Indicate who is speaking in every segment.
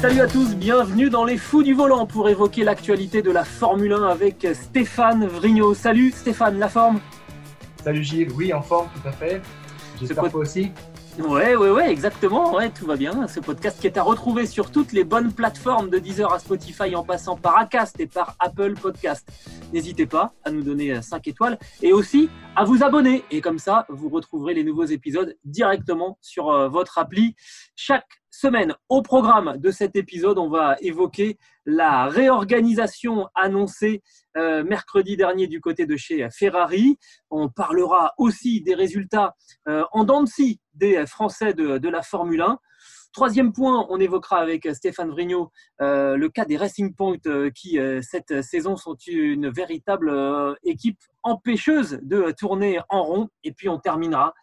Speaker 1: Salut à tous, bienvenue dans les Fous du Volant pour évoquer l'actualité de la Formule 1 avec Stéphane Vrignot. Salut Stéphane, la forme?
Speaker 2: Salut Gilles, oui, en forme, tout à fait. J'espère
Speaker 1: pod-
Speaker 2: toi aussi.
Speaker 1: Ouais, ouais, ouais, exactement, ouais, tout va bien. Ce podcast qui est à retrouver sur toutes les bonnes plateformes de Deezer à Spotify en passant par Acast et par Apple Podcast. N'hésitez pas à nous donner 5 étoiles et aussi à vous abonner. Et comme ça, vous retrouverez les nouveaux épisodes directement sur euh, votre appli. Chaque semaine, au programme de cet épisode, on va évoquer la réorganisation annoncée euh, mercredi dernier du côté de chez Ferrari. On parlera aussi des résultats euh, en dents des Français de, la Formule 1. Troisième point, on évoquera avec Stéphane Vrignot euh, le cas des Racing Point qui, cette saison, sont une véritable équipe empêcheuse de tourner en rond. Et puis, on terminera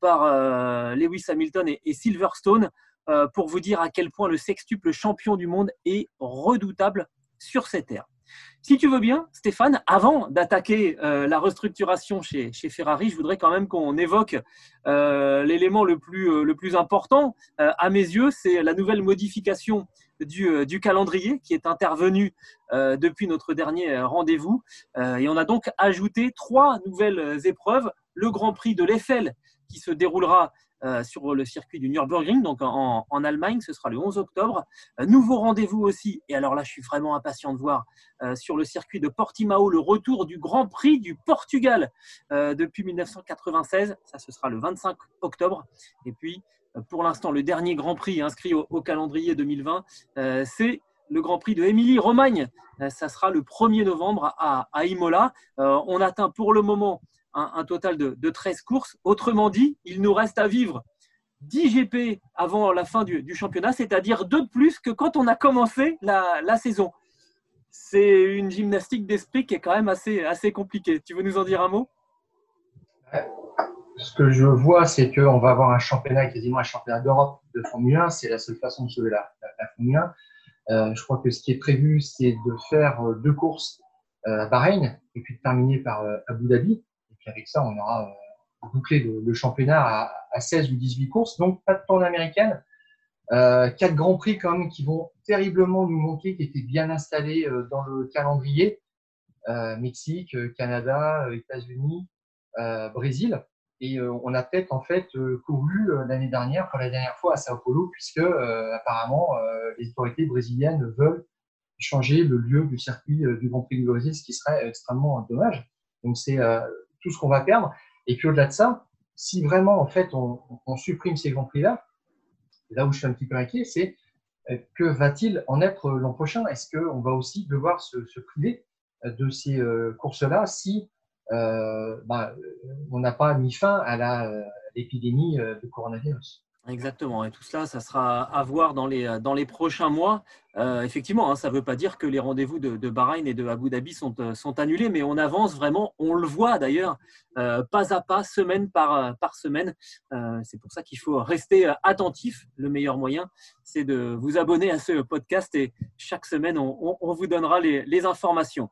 Speaker 1: par Lewis Hamilton et Silverstone euh, pour vous dire à quel point le sextuple champion du monde est redoutable sur cette terre. Si tu veux bien, Stéphane, avant d'attaquer euh, la restructuration chez, chez Ferrari, je voudrais quand même qu'on évoque euh, l'élément le plus, le plus important à mes yeux, c'est la nouvelle modification du, du calendrier qui est intervenue depuis notre dernier rendez-vous. Et on a donc ajouté trois nouvelles épreuves. Le Grand Prix de l'Eiffel qui se déroulera sur le circuit du Nürburgring, donc en, Allemagne, ce sera le 11 octobre. Euh, nouveau rendez-vous aussi, et alors là je suis vraiment impatient de voir euh, sur le circuit de Portimao le retour du Grand Prix du Portugal euh, depuis 1996. Ça, ce sera le 25 octobre. Et puis, euh, pour l'instant, le dernier Grand Prix inscrit au, calendrier 2020, euh, c'est le Grand Prix de Émilie-Romagne. Euh, ça sera le 1er novembre à, Imola. Euh, on atteint pour le moment un, total de, de 13 courses. Autrement dit, il nous reste à vivre 10 GP avant la fin du, championnat, c'est-à-dire deux de plus que quand on a commencé la, saison. C'est une gymnastique d'esprit qui est quand même assez, assez compliquée. Tu veux nous en dire un mot?
Speaker 2: Ce que je vois, c'est qu'on va avoir un championnat, quasiment un championnat d'Europe de Formule 1. C'est la seule façon de sauver la, la, la Formule 1. Euh, je crois que ce qui est prévu, c'est de faire euh, deux courses euh, à Bahreïn et puis de terminer par Abu Dhabi. Et puis avec ça, on aura euh, bouclé le, championnat à, à 16 ou 18 courses. Donc, pas de tournée américaine. Euh, quatre grands prix quand même qui vont terriblement nous manquer, qui étaient bien installés euh, dans le calendrier. Mexique, Canada, États-Unis, Brésil. Et on a peut-être en fait couru l'année dernière, pour la dernière fois à Sao Paulo, puisque apparemment les autorités brésiliennes veulent changer le lieu du circuit du Grand Prix du Brésil, ce qui serait extrêmement dommage. Donc c'est tout ce qu'on va perdre. Et puis au-delà de ça, si vraiment en fait on, supprime ces grands prix-là, là où je suis un petit peu inquiet, c'est euh, que va-t-il en être euh, l'an prochain? Est-ce qu'on va aussi devoir se, priver euh, de ces courses-là si bah, on n'a pas mis fin à l'épidémie de coronavirus?
Speaker 1: Exactement, et tout cela, ça sera à voir dans les, dans les prochains mois. Euh, effectivement, hein, ça ne veut pas dire que les rendez-vous de, Bahreïn et de Abu Dhabi sont, euh, sont annulés, mais on avance vraiment, on le voit d'ailleurs, euh, pas à pas, semaine par, par semaine. C'est pour ça qu'il faut rester attentif. Le meilleur moyen, c'est de vous abonner à ce podcast et chaque semaine, on, vous donnera les, informations.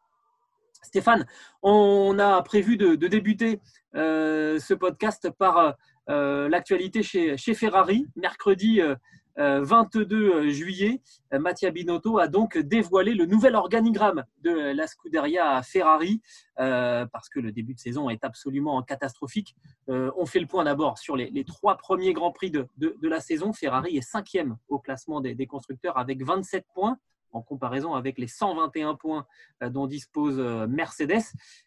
Speaker 1: Stéphane, on a prévu de, débuter ce podcast par l'actualité chez, Ferrari. Mercredi euh, euh, 22 juillet, euh, Mattia Binotto a donc dévoilé le nouvel organigramme de la Scuderia Ferrari euh, parce que le début de saison est absolument catastrophique. Euh, on fait le point d'abord sur les, trois premiers Grands Prix de, la saison. Ferrari est cinquième au classement des, constructeurs avec 27 points en comparaison avec les 121 points euh, dont dispose euh, Mercedes.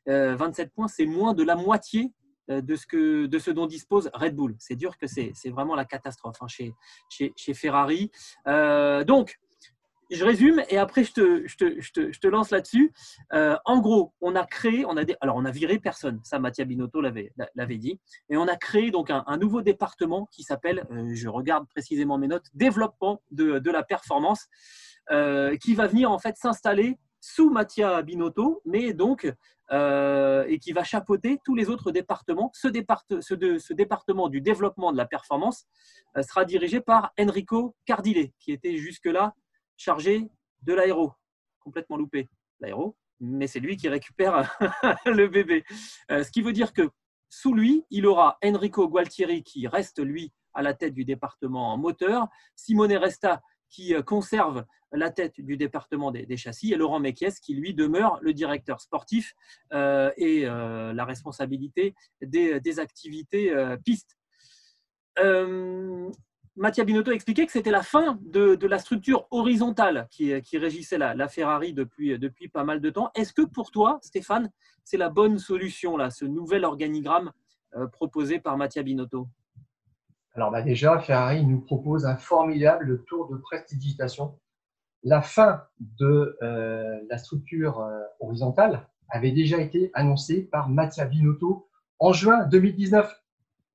Speaker 1: Euh, 27 points, c'est moins de la moitié euh, de ce, que, de ce dont dispose Red Bull. C'est dur que c'est vraiment la catastrophe hein, chez, chez, chez Ferrari. Euh, donc, je résume et après je te, je te, je te, je te lance là-dessus. Euh, en gros, on a créé, on a alors on a viré personne, ça Mattia Binotto l'avait, dit, et on a créé donc un, nouveau département qui s'appelle, euh, je regarde précisément mes notes, développement de, de la performance, euh, qui va venir en fait s'installer sous Mattia Binotto, mais donc euh, et qui va chapeauter tous les autres départements. Ce, département du développement de la performance euh, sera dirigé par Enrico Cardile, qui était jusque-là chargé de l'aéro. Complètement loupé, l'aéro, mais c'est lui qui récupère le bébé. Euh, ce qui veut dire que sous lui, il aura Enrico Gualtieri qui reste, lui, à la tête du département moteur, Simone Resta qui conserve la tête du département des, châssis et Laurent Mekies qui lui demeure le directeur sportif euh, et euh, la responsabilité des, activités euh, pistes. Mattia Binotto expliquait que c'était la fin de, la structure horizontale qui, régissait la, Ferrari depuis, depuis pas mal de temps. Est-ce que pour toi, Stéphane, c'est la bonne solution, là, ce nouvel organigramme proposé par Mattia Binotto?
Speaker 2: Alors bah déjà, Ferrari nous propose un formidable tour de prestidigitation la fin de euh, la structure euh, horizontale avait déjà été annoncée par Mattia Binotto en juin 2019.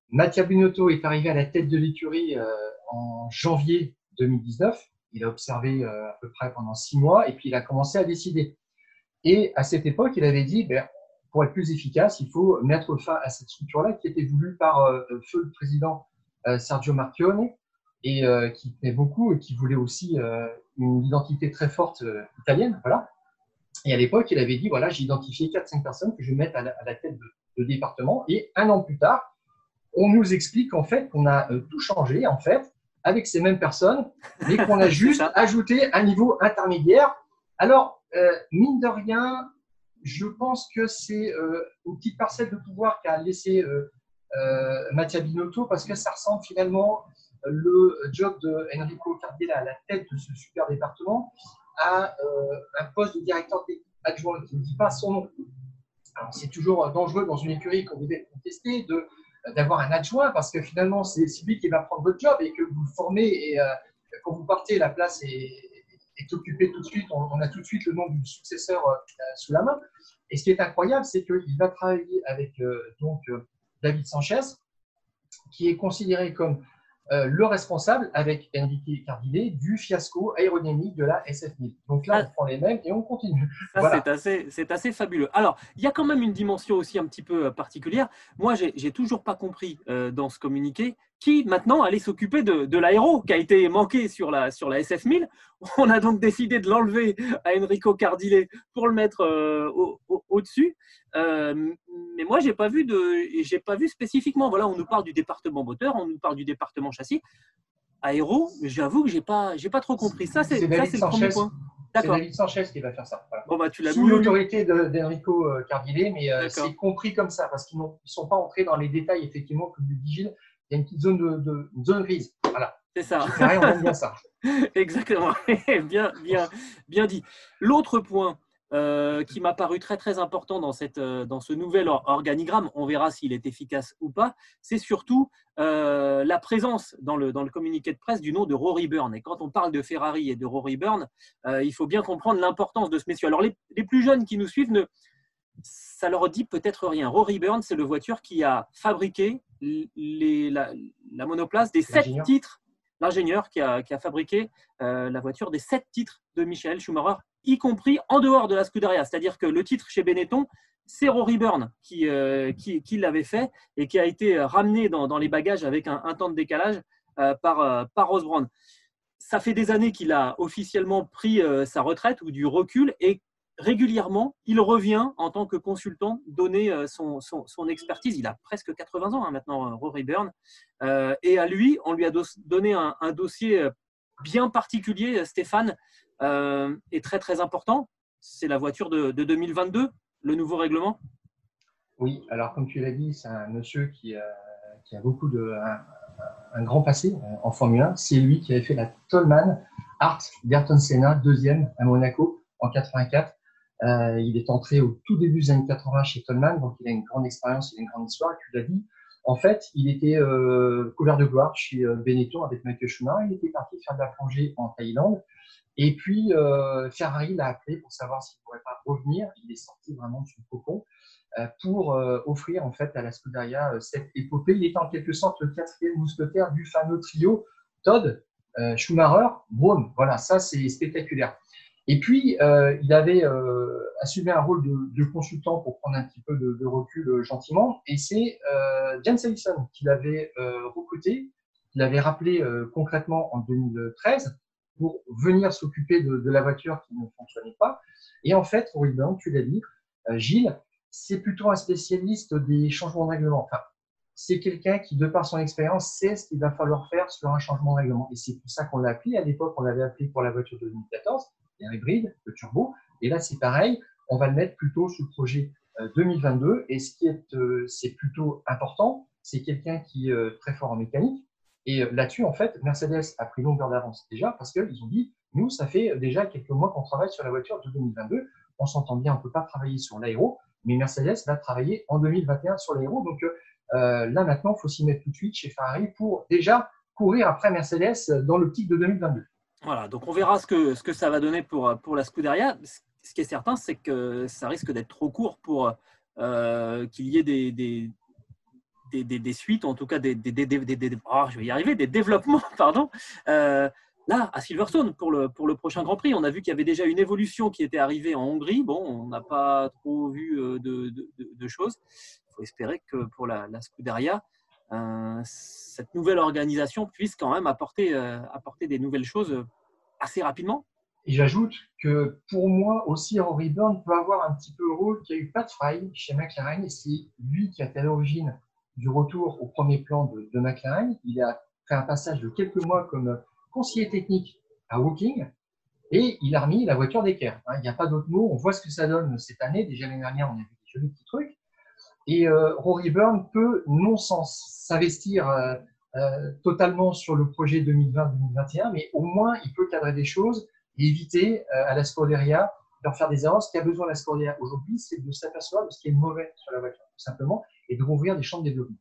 Speaker 2: Mattia Binotto est arrivé à la tête de l'écurie euh, en janvier 2019. Il a observé à peu près pendant six mois et puis il a commencé à décider. Et à cette époque, il avait dit, ben, pour être plus efficace, il faut mettre fin à cette structure-là qui était voulue par feu le président Sergio Marchione et qui tenait beaucoup et qui voulait aussi une identité très forte euh, italienne. Voilà. Et à l'époque, il avait dit voilà, j'ai identifié 4-5 personnes que je vais mettre à la, tête de, département. Et un an plus tard, on nous explique en fait qu'on a euh, tout changé en fait avec ces mêmes personnes, mais qu'on a juste ajouté un niveau intermédiaire. Alors, euh, mine de rien, je pense que c'est une petite parcelle de pouvoir qu'a laissé Mattia Binotto parce que ça ressemble finalement le job de Enrico Cardella à la tête de ce super département à euh, un poste de directeur adjoint qui ne dit pas son nom. c'est toujours dangereux dans une écurie quand vous êtes contesté de d'avoir un adjoint parce que finalement c'est lui qui va prendre votre job et que vous le formez et euh, quand vous partez la place est, occupée tout de suite on, a tout de suite le nom du successeur euh, sous la main et ce qui est incroyable c'est qu'il va travailler avec donc David Sanchez qui est considéré comme euh, le responsable avec Enrique Cardile du fiasco aérodynamique de la SF1000. Donc là, ah. on prend les mêmes et on continue.
Speaker 1: C'est assez, assez, fabuleux. Alors, il y a quand même une dimension aussi un petit peu euh, particulière. Moi, j'ai toujours pas compris euh, dans ce communiqué qui maintenant allait s'occuper de, de l'aéro qui a été manqué sur la, sur la SF1000. On a donc décidé de l'enlever à Enrico Cardile pour le mettre au-dessus. mais moi, j'ai pas vu de, j'ai pas vu spécifiquement. Voilà, on nous parle du département moteur, on nous parle du département châssis. Aéro, j'avoue que j'ai pas, j'ai pas trop compris. Ça, c'est, le
Speaker 2: premier point. C'est David Sanchez qui va faire ça.
Speaker 1: Bon, bah, tu
Speaker 2: Sous l'autorité d'Enrico Cardile, mais c'est compris comme ça parce qu'ils ne sont pas entrés dans les détails effectivement comme du vigile il y a une petite zone, de, zone grise. Voilà.
Speaker 1: C'est ça.
Speaker 2: on aime bien ça.
Speaker 1: Exactement. bien, bien, bien dit. L'autre point euh, qui m'a paru très très important dans, cette, euh, dans ce nouvel organigramme, on verra s'il est efficace ou pas, c'est surtout euh, la présence dans le, dans le communiqué de presse du nom de Rory Byrne. Et quand on parle de Ferrari et de Rory Byrne, il faut bien comprendre l'importance de ce messieurs. Alors les, les, plus jeunes qui nous suivent ne, ça leur dit peut-être rien. Rory Byrne, c'est le voiture qui a fabriqué les, la, monoplace des sept titres, l'ingénieur qui a, fabriqué euh, la voiture des sept titres de Michael Schumacher, y compris en dehors de la Scuderia. C'est-à-dire que le titre chez Benetton, c'est Rory Byrne qui, euh, qui, l'avait fait et qui a été ramené dans, les bagages avec un, temps de décalage euh, par, par Ross Brown. Ça fait des années qu'il a officiellement pris sa retraite ou du recul et régulièrement, il revient en tant que consultant donner euh, son, expertise. Il a presque 80 ans hein, maintenant, euh, Rory Byrne. Euh, et à lui, on lui a donné un, dossier bien particulier, Stéphane, et très très important. C'est la voiture de, 2022, le nouveau règlement.
Speaker 2: Oui, alors comme tu l'as dit, c'est un monsieur qui, a beaucoup de un, grand passé en Formule 1. C'est lui qui avait fait la Tolman Art d'Ayrton Senna, deuxième à Monaco en 84. Euh, il est entré au tout début des années 80 chez Tolman, donc il a une grande expérience, il a une grande histoire. Tu l'as dit, en fait, il était euh, couvert de gloire chez euh, Benetton avec Michael Schumacher. Il était parti faire de la plongée en Thaïlande. Et puis, Ferrari l'a appelé pour savoir s'il ne pourrait pas revenir. Il est sorti vraiment de son cocon pour offrir en fait à la Scuderia cette épopée. Il est en quelque sorte le quatrième mousquetaire du fameux trio Todd, Schumacher, Braun. Voilà, ça c'est spectaculaire. Et puis, euh, il avait euh, assumé un rôle de, consultant pour prendre un petit peu de, recul euh, gentiment. Et c'est James Ellison qui l'avait recruté, qui l'avait rappelé concrètement en 2013 pour venir s'occuper de, la voiture qui ne fonctionnait pas. Et en fait, Ruben, tu l'as dit, Gilles, c'est plutôt un spécialiste des changements de règlement. Enfin, c'est quelqu'un qui, de par son expérience, sait ce qu'il va falloir faire sur un changement de règlement. Et c'est pour ça qu'on l'a appelé. À l'époque, on l'avait appelé pour la voiture de 2014 hybride, le turbo. Et là, c'est pareil, on va le mettre plutôt sous le projet 2022. Euh, et ce qui est, euh, c'est plutôt important, c'est quelqu'un qui est euh, très fort en mécanique. Et là-dessus, en fait, Mercedes a pris longueur d'avance déjà parce qu'ils ont dit, nous, ça fait déjà quelques mois qu'on travaille sur la voiture de 2022. On s'entend bien, on ne peut pas travailler sur l'aéro, mais Mercedes va travailler en 2021 sur l'aéro. Donc là, maintenant, il faut s'y mettre tout de suite chez Ferrari pour déjà courir après Mercedes dans l'optique de 2022.
Speaker 1: Voilà, donc on verra ce que, ce que ça va donner pour, pour la Scuderia. Ce qui est certain, c'est que ça risque d'être trop court pour euh, qu'il y ait des, des, des, des, suites, en tout cas des, des oh, je vais y arriver, des développements, pardon. Euh, là, à Silverstone, pour le, pour le prochain Grand Prix, on a vu qu'il y avait déjà une évolution qui était arrivée en Hongrie. Bon, on n'a pas trop vu euh, de, de, de, choses. Il faut espérer que pour la, la Scuderia, cette nouvelle organisation puisse quand même apporter, euh, apporter des nouvelles choses euh, assez rapidement.
Speaker 2: Et j'ajoute que pour moi aussi, Rory Byrne peut avoir un petit peu le rôle qu'il y a eu Pat Fry chez McLaren, c'est lui qui a été à l'origine du retour au premier plan de, de, McLaren. Il a fait un passage de quelques mois comme conseiller technique à Woking, et il a remis la voiture d'équerre. Hein. Il n'y a pas d'autre mot. On voit ce que ça donne cette année. Déjà l'année dernière, on a vu des jolis petits trucs. Et euh, Rory Byrne peut non sans s'investir euh, euh, totalement sur le projet 2020-2021, mais au moins il peut cadrer des choses et éviter à la Scuderia de faire des erreurs. Ce qui a besoin la Scuderia aujourd'hui, c'est de s'apercevoir de ce qui est mauvais sur la voiture, tout simplement, et de rouvrir des champs de développement.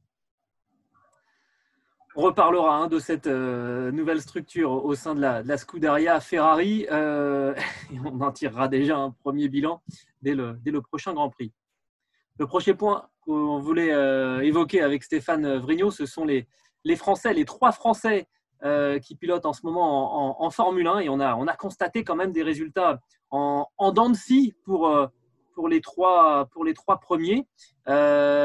Speaker 1: On reparlera hein, de cette nouvelle structure au sein de la, de Scuderia Ferrari et on en tirera déjà un premier bilan dès le prochain Grand Prix. Le prochain point qu'on voulait euh, évoquer avec Stéphane Vrignot, ce sont les, Français, les trois Français euh, qui pilotent en ce moment en, Formule 1 et on a, on a constaté quand même des résultats en, en dents de scie pour, euh, les trois, premiers.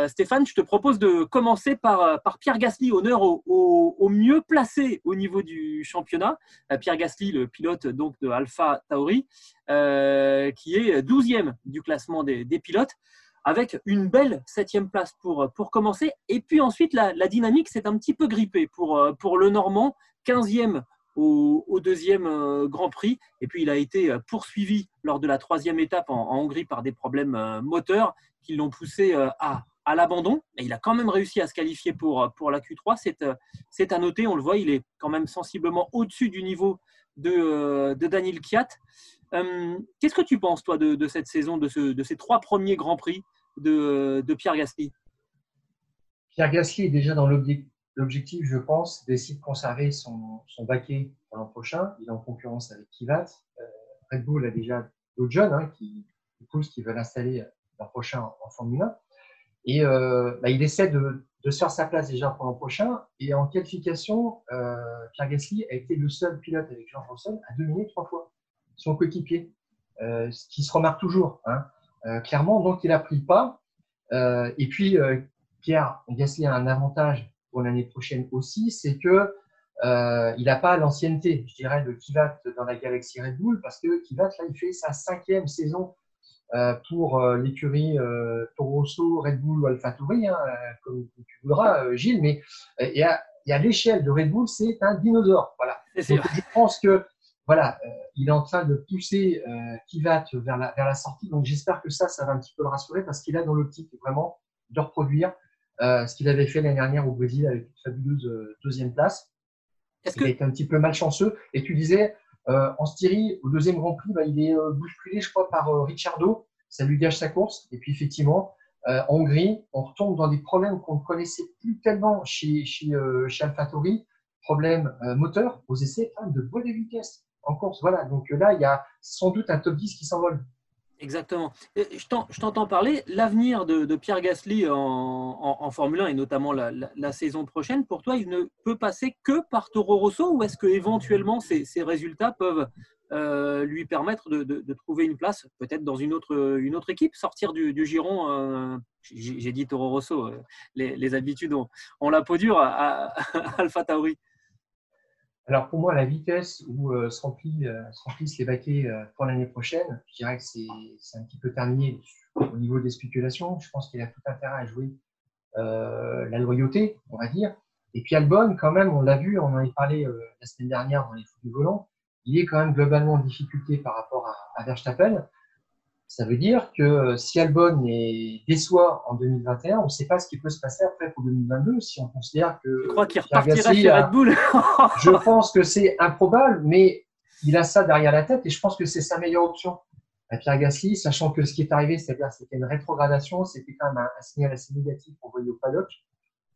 Speaker 1: Stéphane, je te propose de commencer par, Pierre Gasly, honneur au, mieux placé au niveau du championnat. Pierre Gasly, le pilote donc de Alpha Tauri, qui est 12e du classement des pilotes avec une belle septième place pour, pour commencer. Et puis ensuite, la, dynamique s'est un petit peu grippée pour, euh, pour le Normand, 15e au, deuxième euh, Grand Prix. Et puis, il a été euh, poursuivi lors de la troisième étape en, Hongrie par des problèmes moteurs qui l'ont poussé à, à l'abandon. Et il a quand même réussi à se qualifier pour, pour la Q3. C'est à noter, on le voit, il est quand même sensiblement au-dessus du niveau de, de Daniel Kiat. Euh, qu'est-ce que tu penses, toi, de, cette saison, de, ces trois premiers Grands Prix de, Pierre Gasly?
Speaker 2: Pierre Gasly est déjà dans l'objectif, je pense, d'essayer de conserver son, baquet pour l'an prochain. Il est en concurrence avec Kivat. Euh, Red Bull a déjà d'autres jeunes hein, qui, poussent, qui veulent l'installer l'an prochain en, Formule 1. Et euh, bah, il essaie de, se faire sa place déjà pour l'an prochain. Et en qualification, Pierre Gasly a été le seul pilote avec Jean Russell à dominer trois fois son coéquipier, euh, ce qui se remarque toujours, hein. euh, clairement. Donc, il a pris le pas. Euh, et puis, Pierre Gasly a un avantage pour l'année prochaine aussi, c'est que il n'a pas l'ancienneté, je dirais, de Kivat dans la galaxie Red Bull, parce que Kivat, là, il fait sa cinquième saison pour l'écurie Toro Rosso, Red Bull ou AlphaTauri, hein, comme tu voudras, Gilles, mais il y a, l'échelle de Red Bull, c'est un dinosaure. Voilà. je pense que voilà, euh, il est en train de pousser euh, Kivat vers la, vers la sortie. Donc j'espère que ça, ça va un petit peu le rassurer parce qu'il a dans l'optique vraiment de reproduire euh, ce qu'il avait fait l'année dernière au Brésil avec une fabuleuse deuxième place. Est-ce il que... a un petit peu malchanceux. Et tu disais, en Styrie, au deuxième Grand Prix, bah, il est bousculé, je crois, par Ricciardo. Ça lui gâche sa course. Et puis effectivement, en Hongrie, on retombe dans des problèmes qu'on ne connaissait plus tellement chez, chez, chez AlphaTauri. Problème moteur aux essais, de bois de vitesse en course. Voilà, donc là, il y a sans doute un top 10 qui s'envole.
Speaker 1: Exactement. Je t'entends parler. L'avenir de, Pierre Gasly en, Formule 1 et notamment la, saison prochaine, pour toi, il ne peut passer que par Toro Rosso ou est-ce que éventuellement ces, résultats peuvent euh, lui permettre de, trouver une place peut-être dans une autre, équipe, sortir du, giron euh, J'ai dit Toro Rosso, euh, les, habitudes ont, la peau dure à, à Alpha Tauri.
Speaker 2: Alors pour moi, la vitesse où euh, se, euh, remplissent les baquets euh, pour l'année prochaine, je dirais que c'est un petit peu terminé au niveau des spéculations. Je pense qu'il a tout intérêt à jouer la loyauté, on va dire. Et puis Albon, quand même, on l'a vu, on en a parlé la semaine dernière dans les fous du volant, il est quand même globalement en difficulté par rapport à Verstappen. Ça veut dire que si Albon est déçoit en 2021, on ne sait pas ce qui peut se passer après pour 2022 si on considère que.
Speaker 1: Je crois qu'il repartira chez Red Bull.
Speaker 2: je pense que c'est improbable, mais il a ça derrière la tête et je pense que c'est sa meilleure option. À Pierre Gasly, sachant que ce qui est arrivé, c'est-à-dire c'était une rétrogradation, c'était quand même un, signal assez négatif pour voyer au paddock.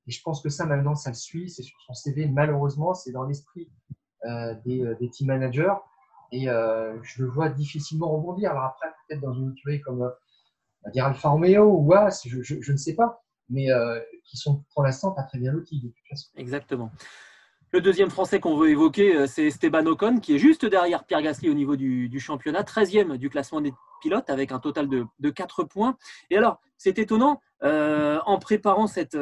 Speaker 2: Et je pense que ça, maintenant, ça le suit, c'est sur son CV. Malheureusement, c'est dans l'esprit euh, des, euh, des team managers. Et euh, je le vois difficilement rebondir. Alors après, peut-être dans une écurie comme euh, on va dire Alfa Romeo ou As, je, ne sais pas, mais euh, qui sont pour l'instant pas très bien lotis de toute façon.
Speaker 1: Exactement. Le deuxième Français qu'on veut évoquer, c'est Esteban Ocon, qui est juste derrière Pierre Gasly au niveau du, du, championnat, 13e du classement des pilotes, avec un total de, de 4 points. Et alors, c'est étonnant, en préparant cette,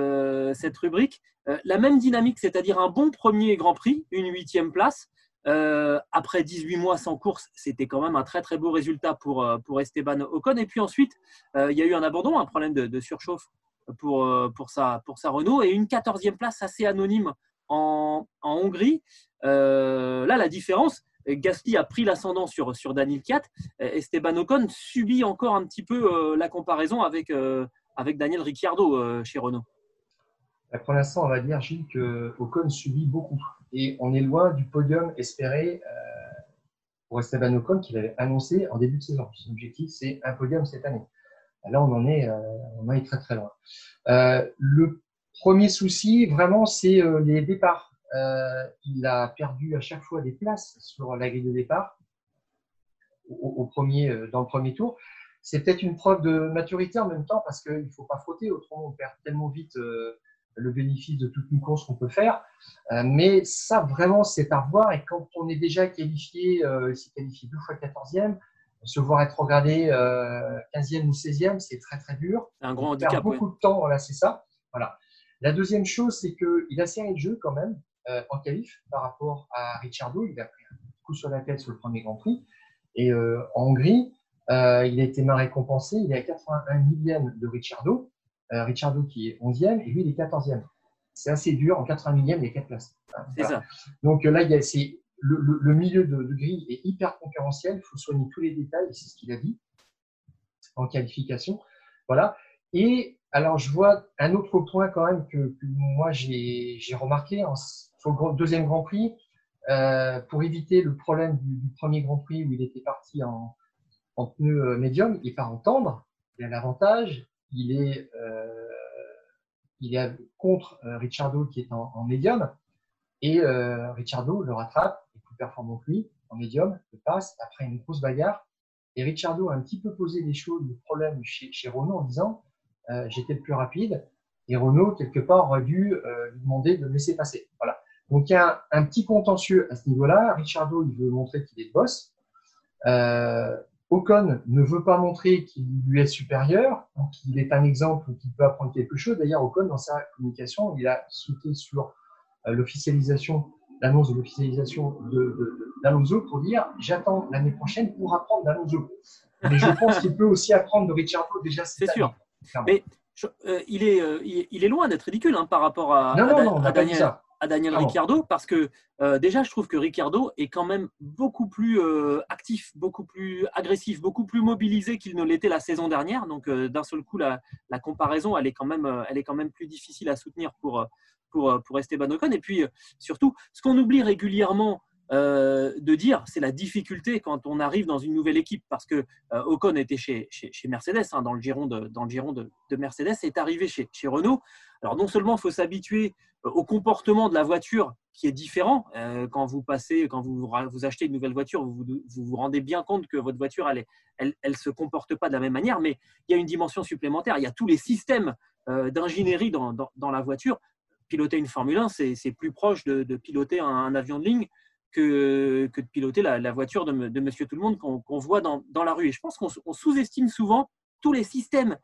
Speaker 1: cette rubrique, la même dynamique, c'est-à-dire un bon premier Grand Prix, une huitième place, euh, après 18 mois sans course, c'était quand même un très très beau résultat pour, euh, pour Esteban Ocon. Et puis ensuite, euh, il y a eu un abandon, un problème de, surchauffe pour, pour, sa, pour sa Renault et une 14e place assez anonyme en, en Hongrie. là, la différence, Gasly a pris l'ascendant sur, sur Daniel Kiat. Esteban Ocon subit encore un petit peu la comparaison avec, avec Daniel Ricciardo chez Renault.
Speaker 2: Pour l'instant, on va dire, Gilles, que Ocon subit beaucoup. Et on est loin du podium espéré euh, pour Esteban Ocon qu'il avait annoncé en début de saison. Son objectif, c'est un podium cette année. Là, on en est, euh, très très loin. Euh, le premier souci, vraiment, c'est les départs. il a perdu à chaque fois des places sur la grille de départ au, premier, dans le premier tour. C'est peut-être une preuve de maturité en même temps parce qu'il ne faut pas frotter, autrement on perd tellement vite le bénéfice de toute une course qu'on peut faire. Euh, mais ça, vraiment, c'est à voir. Et quand on est déjà qualifié, euh, s'est qualifié deux fois 14e, se voir être regardé euh, 15e ou 16e, c'est très très dur.
Speaker 1: Un grand handicap.
Speaker 2: perd beaucoup de temps, voilà, c'est ça. Voilà. La deuxième chose, c'est qu'il a serré le jeu quand même euh, en qualif par rapport à Ricciardo. Il a pris un coup sur la tête sur le premier Grand Prix. Et euh, en Hongrie, il a été mal récompensé. Il est à 81 millième de Ricciardo. Euh, Ricciardo qui est 11e et lui il est 14e. C'est assez dur, en 80 millième, il y a 4 places.
Speaker 1: C'est ça.
Speaker 2: Donc là, il y a, le, le, milieu de, grille est hyper concurrentiel, il faut soigner tous les détails, c'est ce qu'il a dit en qualification. Voilà. Et alors, je vois un autre point quand même que, moi j'ai remarqué en, sur le deuxième Grand Prix, euh, pour éviter le problème du, premier Grand Prix où il était parti en, en pneu euh, médium, il part en tendre. Il a l'avantage, il est, euh, il est contre euh, Ricciardo qui est en, médium. Et euh, Ricciardo le rattrape, est plus performant que lui, en médium, le passe après une grosse bagarre. Et Ricciardo a un petit peu posé les choses, le problème chez, chez Renault en disant j'étais le plus rapide. Et Renault, quelque part, aurait dû lui demander de me laisser passer. Voilà. Donc il y a un, petit contentieux à ce niveau-là. Ricciardo, il veut montrer qu'il est le boss. Ocon ne veut pas montrer qu'il lui est supérieur, qu'il est un exemple ou qu'il peut apprendre quelque chose. D'ailleurs, Ocon, dans sa communication, il a sauté sur euh, l'officialisation, l'annonce de l'officialisation d'Alonso pour dire j'attends l'année prochaine pour apprendre d'Alonso. Mais je pense qu'il peut aussi apprendre de Ricciardo déjà
Speaker 1: C'est sûr. Mais euh, il, est, euh, il, est loin d'être ridicule hein, par rapport à,
Speaker 2: non, non, non, Daniel
Speaker 1: à Daniel Ricciardo parce que euh, déjà, je trouve que Ricciardo est quand même beaucoup plus euh, actif, beaucoup plus agressif, beaucoup plus mobilisé qu'il ne l'était la saison dernière. Donc, euh, d'un seul coup, la, la, comparaison, elle est, quand même, elle est quand même plus difficile à soutenir pour, pour, pour Esteban Ocon. Et puis, surtout, ce qu'on oublie régulièrement euh, de dire c'est la difficulté quand on arrive dans une nouvelle équipe. Parce que euh, Ocon était chez, chez, Mercedes hein, dans le giron de, dans le giron de, Mercedes est arrivé chez, chez, Renault. Alors non seulement il faut s'habituer euh, au comportement de la voiture qui est différent quand vous passez quand vous, vous achetez une nouvelle voiture vous, vous, vous rendez bien compte que votre voiture elle, elle, se comporte pas de la même manière mais il y a une dimension supplémentaire. Il y a tous les systèmes d'ingénierie dans, dans, la voiture. Piloter une Formule 1 c'est plus proche de piloter un avion de ligne que, de piloter la, voiture de, Monsieur Tout le Monde qu'on voit dans, la rue. Et je pense qu'on sous-estime souvent tous les systèmes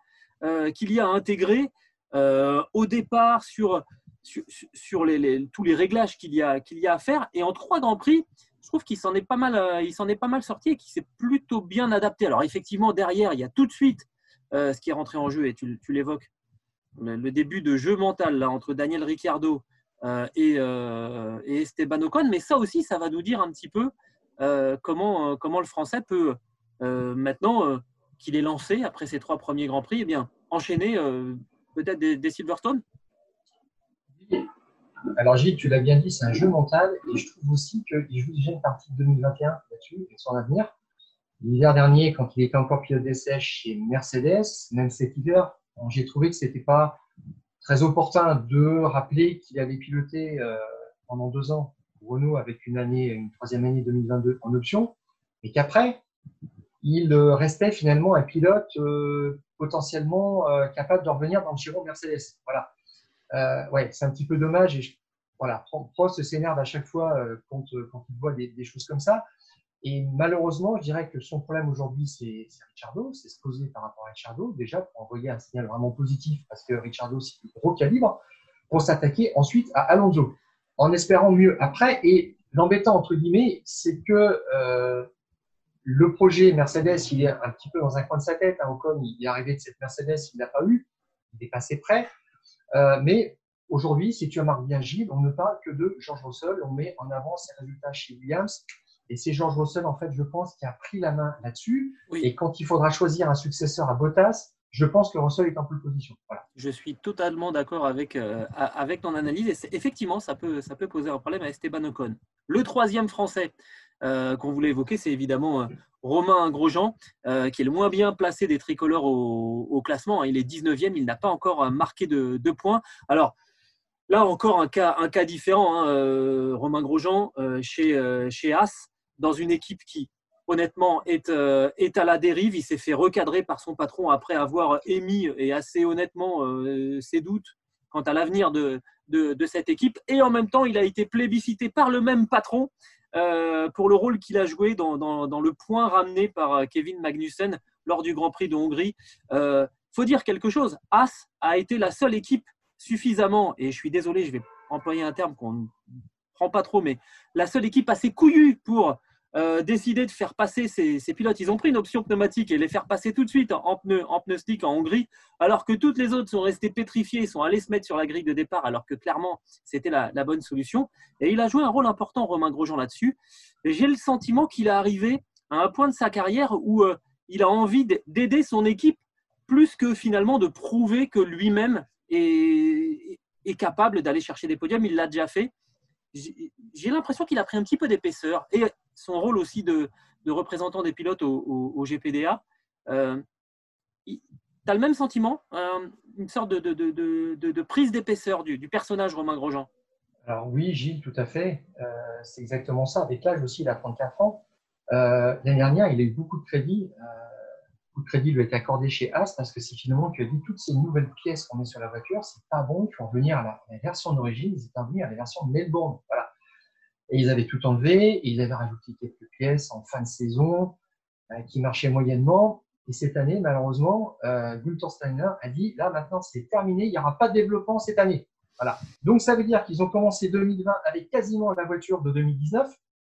Speaker 1: euh, qu'il y a à intégrer euh, au départ sur, sur, les, tous les réglages qu'il y, qu'il y a à faire. Et en trois Grands Prix, je trouve qu'il s'en est, pas mal, euh, est pas mal sorti et qu'il s'est plutôt bien adapté. Alors effectivement, derrière, il y a tout de suite ce qui est rentré en jeu, et tu, l'évoques, le, début de jeu mental là, entre Daniel Ricciardo euh, euh, et, Esteban Ocon. Mais ça aussi, ça va nous dire un petit peu euh, comment, comment le Français peut, maintenant qu'il est lancé après ses trois premiers Grands Prix, eh bien, enchaîner peut-être des, Silverstone?
Speaker 2: Alors Gilles, tu l'as bien dit, c'est un jeu mental et je trouve aussi qu'il joue déjà une partie de 2021 là-dessus et son avenir. L'hiver dernier, quand il était encore pilote d'essai chez Mercedes, même cet hiver, j'ai trouvé que c'était pas très opportun de rappeler qu'il avait piloté euh, pendant deux ans Renault avec une année, une troisième année 2022 en option, et qu'après, il euh, restait finalement un pilote euh, potentiellement capable de revenir dans le Giro Mercedes. Voilà. ouais, c'est un petit peu dommage. Et voilà, Prost s'énerve à chaque fois quand, quand, il voit des, choses comme ça. Et malheureusement, je dirais que son problème aujourd'hui, c'est Ricciardo, c'est se poser par rapport à Ricciardo, déjà pour envoyer un signal vraiment positif, parce que Ricciardo, c'est du gros calibre, pour s'attaquer ensuite à Alonso, en espérant mieux après. Et l'embêtant, entre guillemets, c'est que euh, le projet Mercedes, il est un petit peu dans un coin de sa tête. Hein, Ocon, il est arrivé de cette Mercedes, il n'a pas eu, il est passé près. Euh, mais aujourd'hui, si tu remarques bien Gilles, on ne parle que de George Russell, on met en avant ses résultats chez Williams et c'est George Russell, en fait, je pense, qui a pris la main là-dessus. Et quand il faudra choisir un successeur à Bottas, je pense que Russell est en de position.
Speaker 1: Je suis totalement d'accord avec, euh, avec ton analyse. Et effectivement, ça peut, ça peut poser un problème à Esteban Ocon. Le troisième Français euh, qu'on voulait évoquer, c'est évidemment euh, Romain Grosjean, qui est le moins bien placé des tricolores au, classement. Il est 19e, il n'a pas encore marqué de, de, points. Alors, là encore, un cas, un cas différent. Hein, Romain Grosjean chez, chez As dans une équipe qui, honnêtement, est, euh, est à la dérive. Il s'est fait recadrer par son patron après avoir émis, et assez honnêtement, euh, ses doutes quant à l'avenir de, de, cette équipe. Et en même temps, il a été plébiscité par le même patron euh, pour le rôle qu'il a joué dans, dans, le point ramené par Kevin Magnussen lors du Grand Prix de Hongrie. Il faut dire quelque chose. As a été la seule équipe suffisamment, et je suis désolé, je vais employer un terme qu'on ne prend pas trop, mais la seule équipe assez couillue pour euh, décider de faire passer ces, pilotes. Ils ont pris une option pneumatique et les faire passer tout de suite en pneu, en pneu en Hongrie, alors que toutes les autres sont restées pétrifiées, sont allées se mettre sur la grille de départ, alors que clairement c'était la, bonne solution. Et il a joué un rôle important, Romain Grosjean, là-dessus. J'ai le sentiment qu'il est arrivé à un point de sa carrière où euh, il a envie d'aider son équipe plus que finalement de prouver que lui-même est, est capable d'aller chercher des podiums. Il l'a déjà fait j'ai l'impression qu'il a pris un petit peu d'épaisseur et son rôle aussi de, représentant des pilotes au, GPDA. Euh, tu as le même sentiment, euh, une sorte de, prise d'épaisseur du, personnage Romain Grosjean?
Speaker 2: Alors oui, Gilles, tout à fait. Euh, c'est exactement ça. Avec l'âge aussi, il a 34 ans. L'année dernière, il a eu beaucoup de crédit. beaucoup de crédit lui a été accordé chez As parce que c'est finalement que dit toutes ces nouvelles pièces qu'on met sur la voiture, c'est pas bon. Il faut revenir à la, version d'origine. Ils étaient revenus à la version de Melbourne. Voilà. Et ils avaient tout enlevé, et ils avaient rajouté quelques pièces en fin de saison euh, qui marchaient moyennement. Et cette année, malheureusement, euh, Gunther Steiner a dit là maintenant c'est terminé, il n'y aura pas de développement cette année. Voilà. Donc ça veut dire qu'ils ont commencé 2020 avec quasiment la voiture de 2019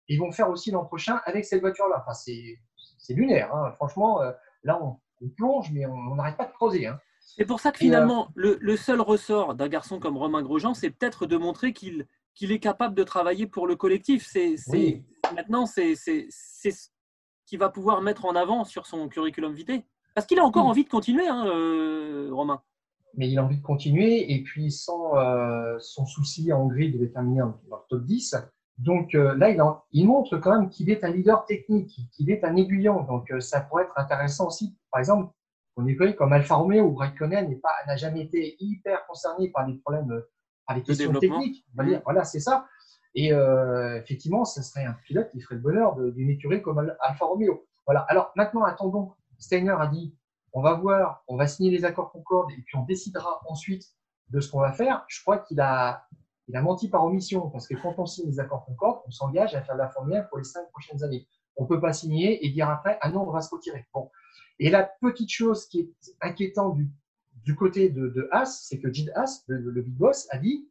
Speaker 2: et ils vont faire aussi l'an prochain avec cette voiture-là. Enfin, c'est lunaire. Hein. Franchement, euh, là on, plonge, mais on n'arrête pas de creuser. Hein.
Speaker 1: C'est pour ça que finalement, le, le, seul ressort d'un garçon comme Romain Grosjean, c'est peut-être de montrer qu'il qu'il est capable de travailler pour le collectif. C'est, Maintenant, c'est ce qu'il va pouvoir mettre en avant sur son curriculum vitae. Parce qu'il a encore envie de continuer, hein, euh, Romain.
Speaker 2: Mais il a envie de continuer, et puis sans euh, son souci en Hongrie de terminer dans le top 10, Donc là, il, il, montre quand même qu'il est un leader technique, qu'il est un aiguillon. Donc ça pourrait être intéressant aussi. Par exemple, on est comme Alfa Romeo ou Raikkonen n'a jamais été hyper concerné par les problèmes, par les questions techniques. Mmh. Voilà, c'est ça. Et euh, effectivement, ce serait un pilote qui ferait le bonheur d'une écurie comme Alfa Romeo. Voilà. Alors maintenant, attendons. Steiner a dit on va voir, on va signer les accords Concorde et puis on décidera ensuite de ce qu'on va faire. Je crois qu'il a, il a menti par omission parce que quand on signe les accords Concorde, on s'engage à faire de la Formule 1 pour les cinq prochaines années. On ne peut pas signer et dire après ah non, on va se retirer. Bon. Et la petite chose qui est inquiétante du, du côté de, de Haas, c'est que Gilles Haas, le, big boss, a dit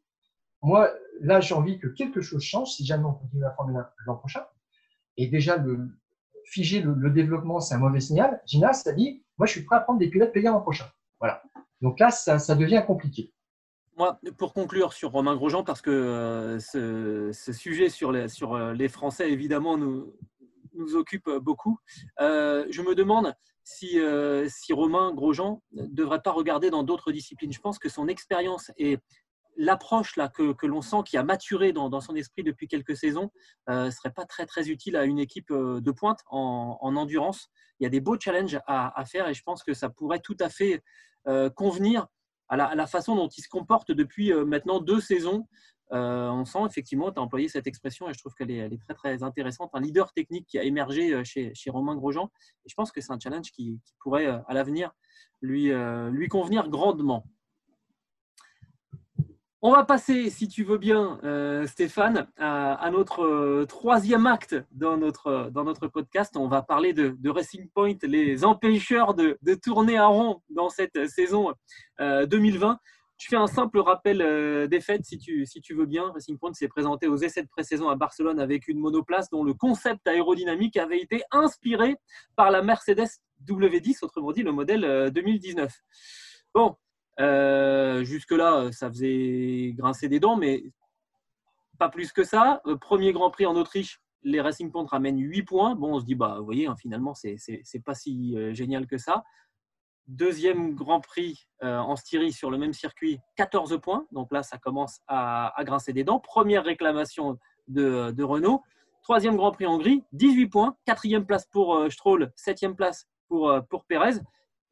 Speaker 2: moi, là, j'ai envie que quelque chose change si jamais on continue la Formule 1 l'an prochain. Et déjà, le, figer le, développement, c'est un mauvais signal. Gina, ça dit, moi, je suis prêt à prendre des pilotes payants l'an prochain. Voilà. Donc là, ça, devient compliqué.
Speaker 1: Moi, pour conclure sur Romain Grosjean, parce que euh, ce, sujet sur les, sur euh, les Français, évidemment, nous, nous occupe beaucoup. Euh, je me demande si, si Romain Grosjean ne devrait pas regarder dans d'autres disciplines. Je pense que son expérience et l'approche que, l'on sent qui a maturé dans, son esprit depuis quelques saisons euh, serait pas très très utile à une équipe euh, de pointe en, en endurance. Il y a des beaux challenges à, faire et je pense que ça pourrait tout à fait euh, convenir à la, façon dont il se comporte depuis maintenant deux saisons. On sent effectivement, tu as employé cette expression et je trouve qu'elle est, très intéressante, un leader technique qui a émergé chez, chez Romain Grosjean. Et je pense que c'est un challenge qui, pourrait à l'avenir lui, convenir grandement. On va passer, si tu veux bien, euh, Stéphane, à, notre euh, troisième acte dans notre, dans notre podcast. On va parler de, Racing Point, les empêcheurs de, tourner à rond dans cette saison 2020. Euh, je fais un simple rappel des faits, si tu, veux bien. Racing Point s'est présenté aux essais de pré-saison à Barcelone avec une monoplace dont le concept aérodynamique avait été inspiré par la Mercedes W10, autrement dit le modèle 2019. Bon, euh, jusque-là, ça faisait grincer des dents, mais pas plus que ça. Euh, premier Grand Prix en Autriche, les Racing Point ramènent 8 points. Bon, on se dit, bah, vous voyez, hein, finalement, c'est pas si euh, génial que ça. Deuxième Grand Prix en Styrie sur le même circuit, 14 points. Donc là, ça commence à, grincer des dents. Première réclamation de, Renault. Troisième Grand Prix en Hongrie, 18 points. Quatrième place pour Stroll, septième place pour, pour Pérez.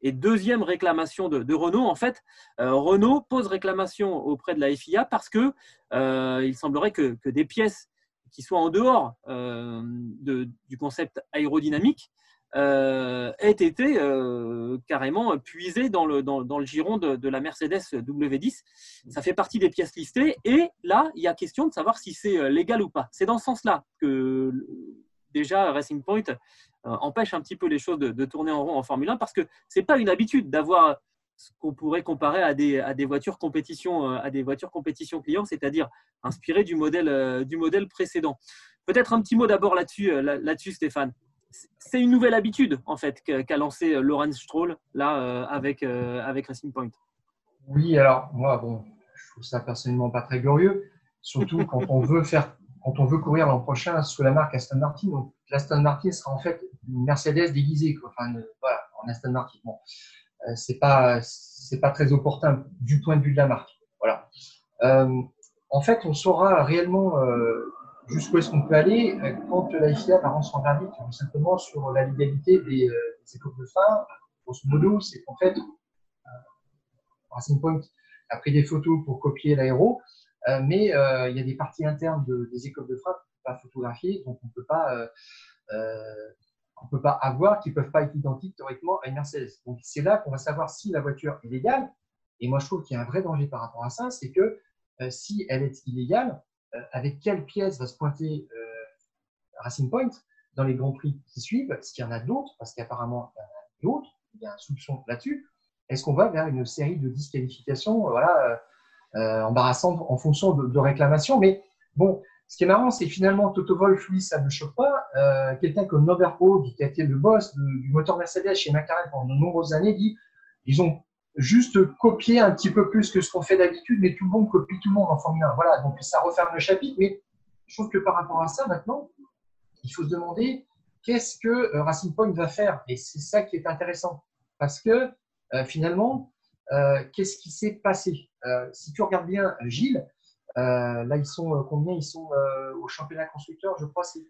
Speaker 1: Et deuxième réclamation de, Renault, en fait, euh, Renault pose réclamation auprès de la FIA parce que euh, il semblerait que, des pièces qui soient en dehors euh, du concept aérodynamique aient été carrément puisées dans le, dans, le giron de, la Mercedes W10. Ça fait partie des pièces listées. Et là, il y a question de savoir si c'est légal ou pas. C'est dans ce sens-là que déjà Racing Point euh, empêche un petit peu les choses de, tourner en rond en Formule 1 parce que ce n'est pas une habitude d'avoir ce qu'on pourrait comparer à des, à des voitures compétition euh, à des voitures compétition client, c'est-à-dire inspirées du modèle, euh, du modèle précédent. Peut-être un petit mot d'abord là-dessus, là-dessus, Stéphane. C'est une nouvelle habitude en fait qu'a lancé Lorenz Stroll là avec, avec Racing Point.
Speaker 2: Oui, alors moi, bon, je trouve ça personnellement pas très glorieux, surtout quand on veut faire quand on veut courir l'an prochain sous la marque Aston Martin. Donc, l'Aston Martin sera en fait une Mercedes déguisée, quoi. Enfin, voilà, en Aston Martin. Bon, euh, c'est pas, c'est pas très opportun du point de vue de la marque. Voilà. Euh, en fait, on saura réellement euh, jusqu'où est-ce qu'on peut aller euh, quand la FIA va rendre son verdict tout simplement sur la légalité des, euh, des écoles de fin. Grosso modo, c'est qu'en fait, Racing Point a pris des photos pour copier l'aéro. Euh, mais euh, il y a des parties internes des écoles de frappe pas photographier, donc on ne peut pas euh, on peut pas avoir, qui ne peuvent pas être identiques théoriquement à une Mercedes. Donc c'est là qu'on va savoir si la voiture est légale. Et moi je trouve qu'il y a un vrai danger par rapport à ça, c'est que si elle est illégale, avec quelle pièce va se pointer Racing Point dans les grands prix qui suivent, est-ce qu'il y en a d'autres, parce qu'apparemment il y en a d'autres, il y a un soupçon là-dessus. Est-ce qu'on va vers une série de disqualifications voilà, euh, embarrassante en fonction de, réclamations? Mais bon, ce qui est marrant, c'est finalement Toto Wolff, lui, ça ne choque pas. Euh, quelqu'un comme Norbert qui a été le boss du moteur Mercedes chez McLaren pendant de nombreuses années, dit ils ont juste copié un petit peu plus que ce qu'on fait d'habitude, mais tout le monde copie tout le monde en Formule 1. Voilà, donc ça referme le chapitre. Mais je trouve que par rapport à ça, maintenant, il faut se demander qu'est-ce que euh, Racing Point va faire. Et c'est ça qui est intéressant. Parce que finalement, qu'est-ce qui s'est passé? Euh, si tu regardes bien Gilles, là, ils sont combien? Ils sont au championnat constructeur, je crois, c'est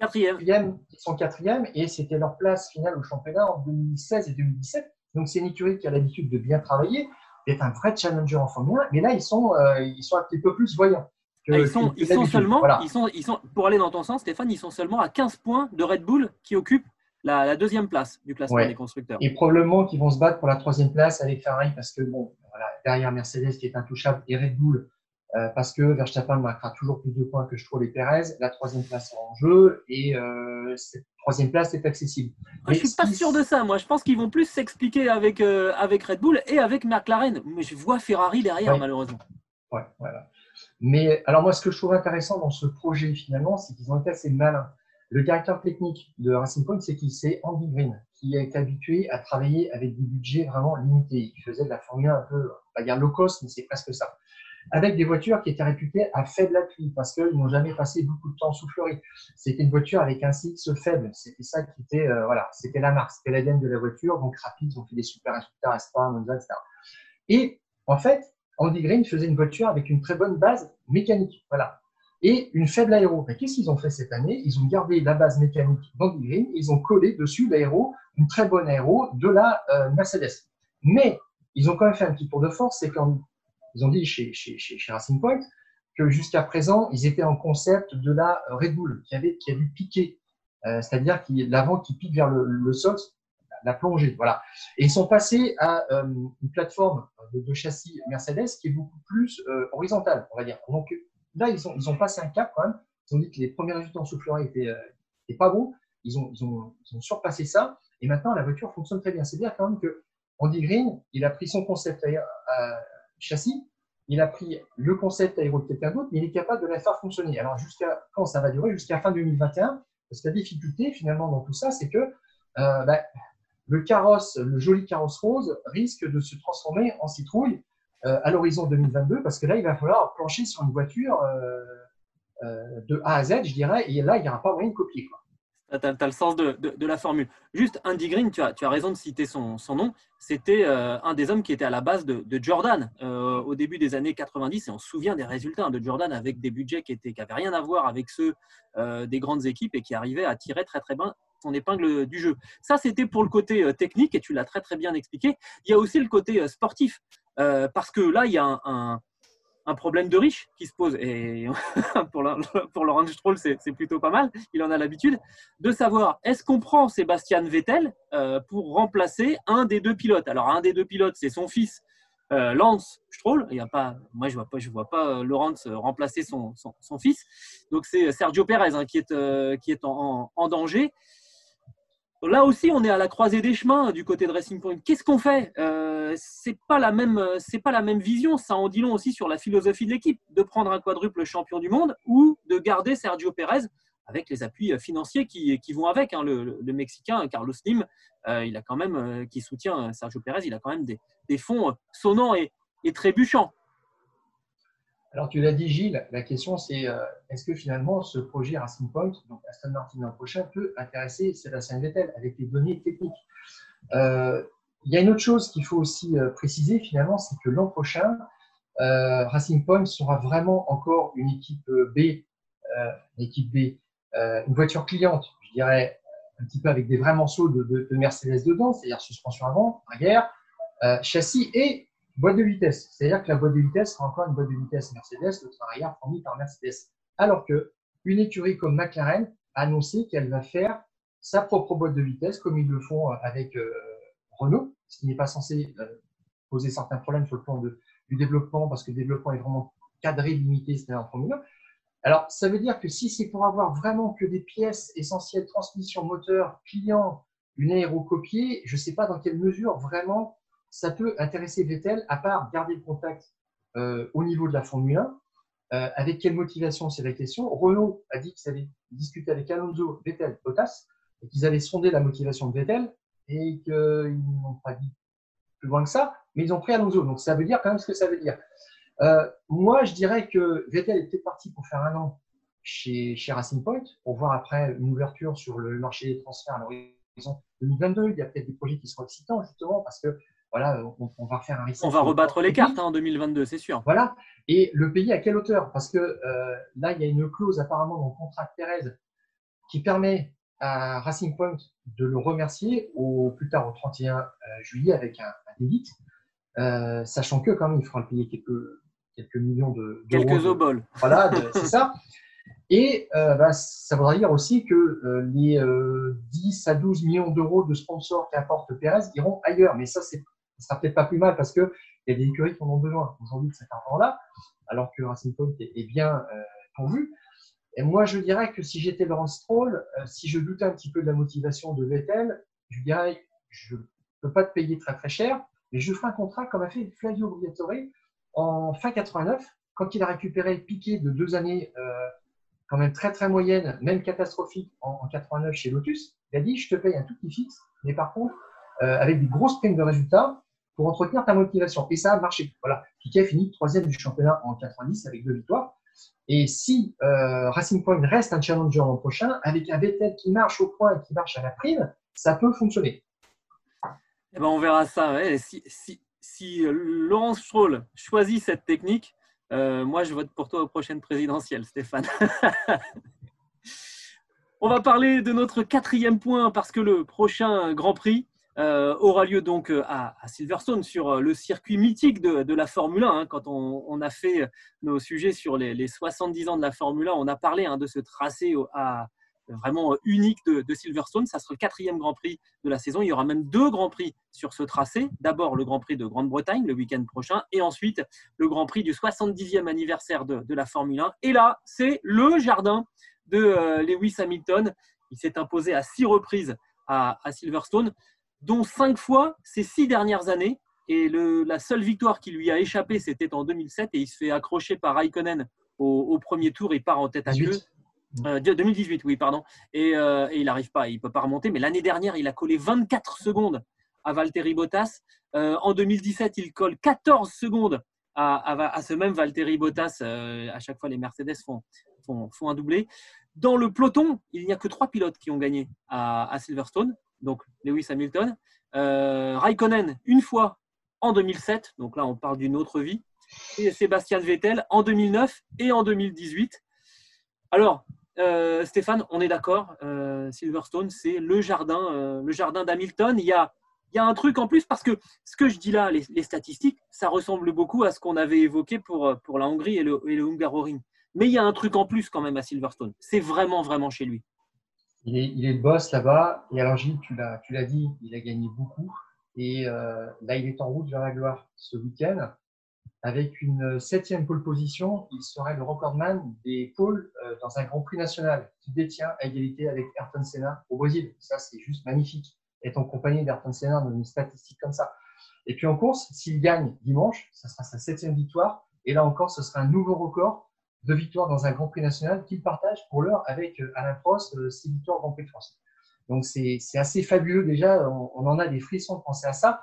Speaker 1: quatrième.
Speaker 2: Ils sont quatrième et c'était leur place finale au championnat en 2016 et 2017. Donc, c'est une écurie qui a l'habitude de bien travailler, d'être un vrai challenger en Formule 1. Mais là, ils sont, ils sont un petit peu plus voyants.
Speaker 1: Ah, ils sont, ils sont seulement, ils sont, ils sont, pour aller dans ton sens, Stéphane, ils sont seulement à 15 points de Red Bull qui occupe la, deuxième place du classement des constructeurs.
Speaker 2: Et probablement qu'ils vont se battre pour la troisième place avec Ferrari parce que, bon, voilà, derrière Mercedes qui est intouchable et Red Bull euh, parce que Verstappen marquera toujours plus de points que je trouve les Perez. La troisième place est en jeu et euh, cette troisième place est accessible.
Speaker 1: Je je suis pas sûr de ça. Moi, je pense qu'ils vont plus s'expliquer avec, euh, avec Red Bull et avec McLaren. Mais je vois Ferrari derrière, malheureusement.
Speaker 2: Ouais, voilà. Mais alors moi, ce que je trouve intéressant dans ce projet finalement, c'est qu'ils ont été assez malins. Le directeur technique de Racing Point, c'est qu'il c'est Andy Green, qui est habitué à travailler avec des budgets vraiment limités. Il faisait de la Formule 1 un peu, pas dire low cost, mais c'est presque ça. Avec des voitures qui étaient réputées à faible appui, parce qu'ils n'ont jamais passé beaucoup de temps sous Fleury. C'était une voiture avec un cycle faible. C'était ça qui était, euh, voilà, c'était la marque, c'était l'ADN de la voiture. Donc rapide, ils ont fait des super résultats à Spa, Monza, etc. Et en fait, Andy Green faisait une voiture avec une très bonne base mécanique. Voilà. Et une faible aéro. Qu'est-ce qu'ils ont fait cette année? Ils ont gardé la base mécanique d'Andy Green, ils ont collé dessus l'aéro, une très bonne aéro de la euh, Mercedes. Mais ils ont quand même fait un petit tour de force, c'est qu'ils ont dit chez, Racing Point que jusqu'à présent, ils étaient en concept de la Red Bull qui avait, qui avait piqué, euh, c'est-à-dire l'avant qui pique vers le, sol la plongée. Voilà. Et ils sont passés à euh, une plateforme de, châssis Mercedes qui est beaucoup plus euh, horizontale, on va dire. Donc là, ils ont, ils ont passé un cap quand même. Ils ont dit que les premiers résultats en soufflerie étaient, euh, pas bons. Ils ont, ils, ont, ils ont, surpassé ça. Et maintenant, la voiture fonctionne très bien. C'est bien quand même que Andy Green, il a pris son concept châssis, il a pris le concept aéro de quelqu'un mais il est capable de la faire fonctionner. Alors, jusqu'à quand ça va durer? Jusqu'à fin 2021. Parce que la difficulté, finalement, dans tout ça, c'est que bah, le carrosse, le joli carrosse rose, risque de se transformer en citrouille euh, à l'horizon 2022, parce que là, il va falloir plancher sur une voiture euh, euh, de A à Z, je dirais, et là, il n'y aura pas moyen de copier.
Speaker 1: Tu as, le sens de, la formule. Juste, Andy Green, tu as, raison de citer son, nom, c'était un des hommes qui était à la base de, Jordan au début des années 90, et on se souvient des résultats hein, de Jordan avec des budgets qui n'avaient rien à voir avec ceux des grandes équipes et qui arrivaient à tirer très très bien, son épingle du jeu. Ça, c'était pour le côté euh, technique et tu l'as très très bien expliqué. Il y a aussi le côté euh, sportif euh, parce que là, il y a un, problème de riche qui se pose et pour, pour Laurent Stroll, c'est plutôt pas mal. Il en a l'habitude de savoir est-ce qu'on prend Sébastien Vettel pour remplacer un des deux pilotes? Alors un des deux pilotes, c'est son fils. Lance Stroll, il y a pas, moi je vois pas, je vois pas Laurence remplacer son, son, fils. Donc c'est Sergio Perez hein, qui est qui est en danger. Là aussi, on est à la croisée des chemins du côté de Racing Point. Qu'est-ce qu'on fait? Euh, C'est pas la même, c'est pas la même vision. Ça en dit long aussi sur la philosophie de l'équipe, de prendre un quadruple champion du monde ou de garder Sergio Pérez avec les appuis financiers qui, vont avec. Hein. Le, Mexicain Carlos Slim, euh, il a quand même, euh, qui soutient Sergio Pérez, il a quand même des, fonds sonnants et trébuchants.
Speaker 2: Alors, tu l'as dit, Gilles, la question c'est euh, est-ce que finalement ce projet Racing Point, donc Aston Martin l'an prochain, peut intéresser Sébastien Vettel avec les données techniques? Euh, Il y a une autre chose qu'il faut aussi euh, préciser finalement, c'est que l'an prochain, Racing Point sera vraiment encore une équipe B, une équipe B, une voiture cliente, je dirais un petit peu avec des vrais morceaux de, de Mercedes dedans, c'est-à-dire suspension avant, arrière, châssis et Boîte de vitesse, c'est-à-dire que la boîte de vitesse sera encore une boîte de vitesse Mercedes, le arrière fourni par Mercedes. Alors que une écurie comme McLaren a annoncé qu'elle va faire sa propre boîte de vitesse, comme ils le font avec euh, Renault, ce qui n'est pas censé euh, poser certains problèmes sur le plan du développement, parce que le développement est vraiment cadré, limité, c'est-à-dire en Formule 1. Alors, ça veut dire que si c'est pour avoir vraiment que des pièces essentielles, transmission, moteur, client, une aérocopie, je ne sais pas dans quelle mesure vraiment ça peut intéresser Vettel, à part garder le contact euh, au niveau de la Formule 1. Euh, avec quelle motivation, c'est la question. Renault a dit qu'ils avaient discuté avec Alonso, Vettel, Bottas, et qu'ils avaient sondé la motivation de Vettel, et qu'ils n'ont pas dit plus loin que ça, mais ils ont pris Alonso. Donc ça veut dire quand même ce que ça veut dire. Euh, moi, je dirais que Vettel est peut-être parti pour faire un an chez, chez Racing Point, pour voir après une ouverture sur le marché des transferts à l'horizon 2022. Il y a peut-être des projets qui seront excitants, justement, parce que voilà, on, va faire un
Speaker 1: reset. On va rebattre les cartes hein, en 2022, c'est sûr.
Speaker 2: Voilà. Et le pays à quelle hauteur? Parce que euh, là, il y a une clause apparemment dans le contrat de Pérez qui permet à Racing Point de le remercier au plus tard au 31 euh, juillet avec un, un sachant que quand même il faudra le payer quelques, quelques millions de
Speaker 1: quelques oboles.
Speaker 2: Voilà, c'est ça. Et euh, bah, ça voudra dire aussi que euh, les 10 euh, à 12 millions d'euros de sponsors qu'apporte Pérez iront ailleurs. Mais ça, c'est, ça sera peut-être pas plus mal parce qu'il y a des écuries qui en ont besoin aujourd'hui de cet argent-là, alors que Racing Point est, bien pourvu. Et moi, je dirais que si j'étais Laurence Stroll, si je doutais un petit peu de la motivation de Vettel, je dirais je ne peux pas te payer très très cher, mais je ferai un contrat comme a fait Flavio Briatore en fin 89, quand il a récupéré Piqué de deux années quand même très très moyenne, même catastrophique en, 89 chez Lotus, il a dit je te paye un tout petit fixe, mais par contre euh, avec des grosses primes de résultats pour entretenir ta motivation. Et ça a marché. Voilà. Piquet a fini troisième du championnat en 90 avec deux victoires. Et si euh, Racing Point reste un challenger l'an prochain, avec un Vettel qui marche au point et qui marche à la prime, ça peut fonctionner.
Speaker 1: Eh ben, on verra ça. Si, si, si euh, Laurence Stroll choisit cette technique, euh, moi, je vote pour toi aux prochaines présidentielles, Stéphane. On va parler de notre quatrième point parce que le prochain Grand Prix euh, aura lieu donc euh, à, Silverstone sur le circuit mythique de, la Formule 1. Hein. quand on, a fait nos sujets sur les, 70 ans de la Formule 1, on a parlé hein, de ce tracé vraiment unique de, Silverstone. Ça sera le quatrième Grand Prix de la saison. Il y aura même deux Grands Prix sur ce tracé. D'abord le Grand Prix de Grande-Bretagne le week-end prochain et ensuite le Grand Prix du 70e anniversaire de, la Formule 1. Et là, c'est le jardin de euh, Lewis Hamilton. Il s'est imposé à six reprises à, Silverstone, dont cinq fois ces six dernières années. Et la seule victoire qui lui a échappé, c'était en 2007 et il se fait accrocher par Raikkonen au, premier tour et part en tête à queue. 2018, euh, oui, pardon. Euh, et, il n'arrive pas, il ne peut pas remonter. Mais l'année dernière, il a collé 24 secondes à Valtteri Bottas. Euh, en 2017, il colle 14 secondes à, ce même Valtteri Bottas. à chaque fois, les Mercedes font, font, un doublé. Dans le peloton, il n'y a que trois pilotes qui ont gagné à, Silverstone. Donc, Lewis Hamilton. Raikkonen, une fois en 2007. Donc là, on parle d'une autre vie. Et Sébastien Vettel en 2009 et en 2018. Alors, euh, Stéphane, on est d'accord. Euh, Silverstone, c'est le jardin, euh, le jardin d'Hamilton. Il y a, y a un truc en plus parce que ce que je dis là, les, statistiques, ça ressemble beaucoup à ce qu'on avait évoqué pour, pour la Hongrie et le, et le Hungaroring. Mais il y a un truc en plus quand même à Silverstone. C'est vraiment, vraiment chez lui.
Speaker 2: Il est, le boss là-bas. Et alors, Gilles, tu l'as, dit, il a gagné beaucoup. Et là, il est en route vers la gloire ce week-end. Avec une septième pole position, il serait le recordman des poles euh, dans un Grand Prix national qui détient à égalité avec Ayrton Senna au Brésil. Ça, c'est juste magnifique. Être en compagnie d'Ayrton Senna dans une statistique comme ça. Et puis en course, s'il gagne dimanche, ça sera sa septième victoire. Et là encore, ce sera un nouveau record de victoires dans un Grand Prix national qu'il partage pour l'heure avec euh, Alain Prost, euh, six victoires au Grand Prix de France. Donc c'est assez fabuleux déjà. On, on en a des frissons de penser à ça.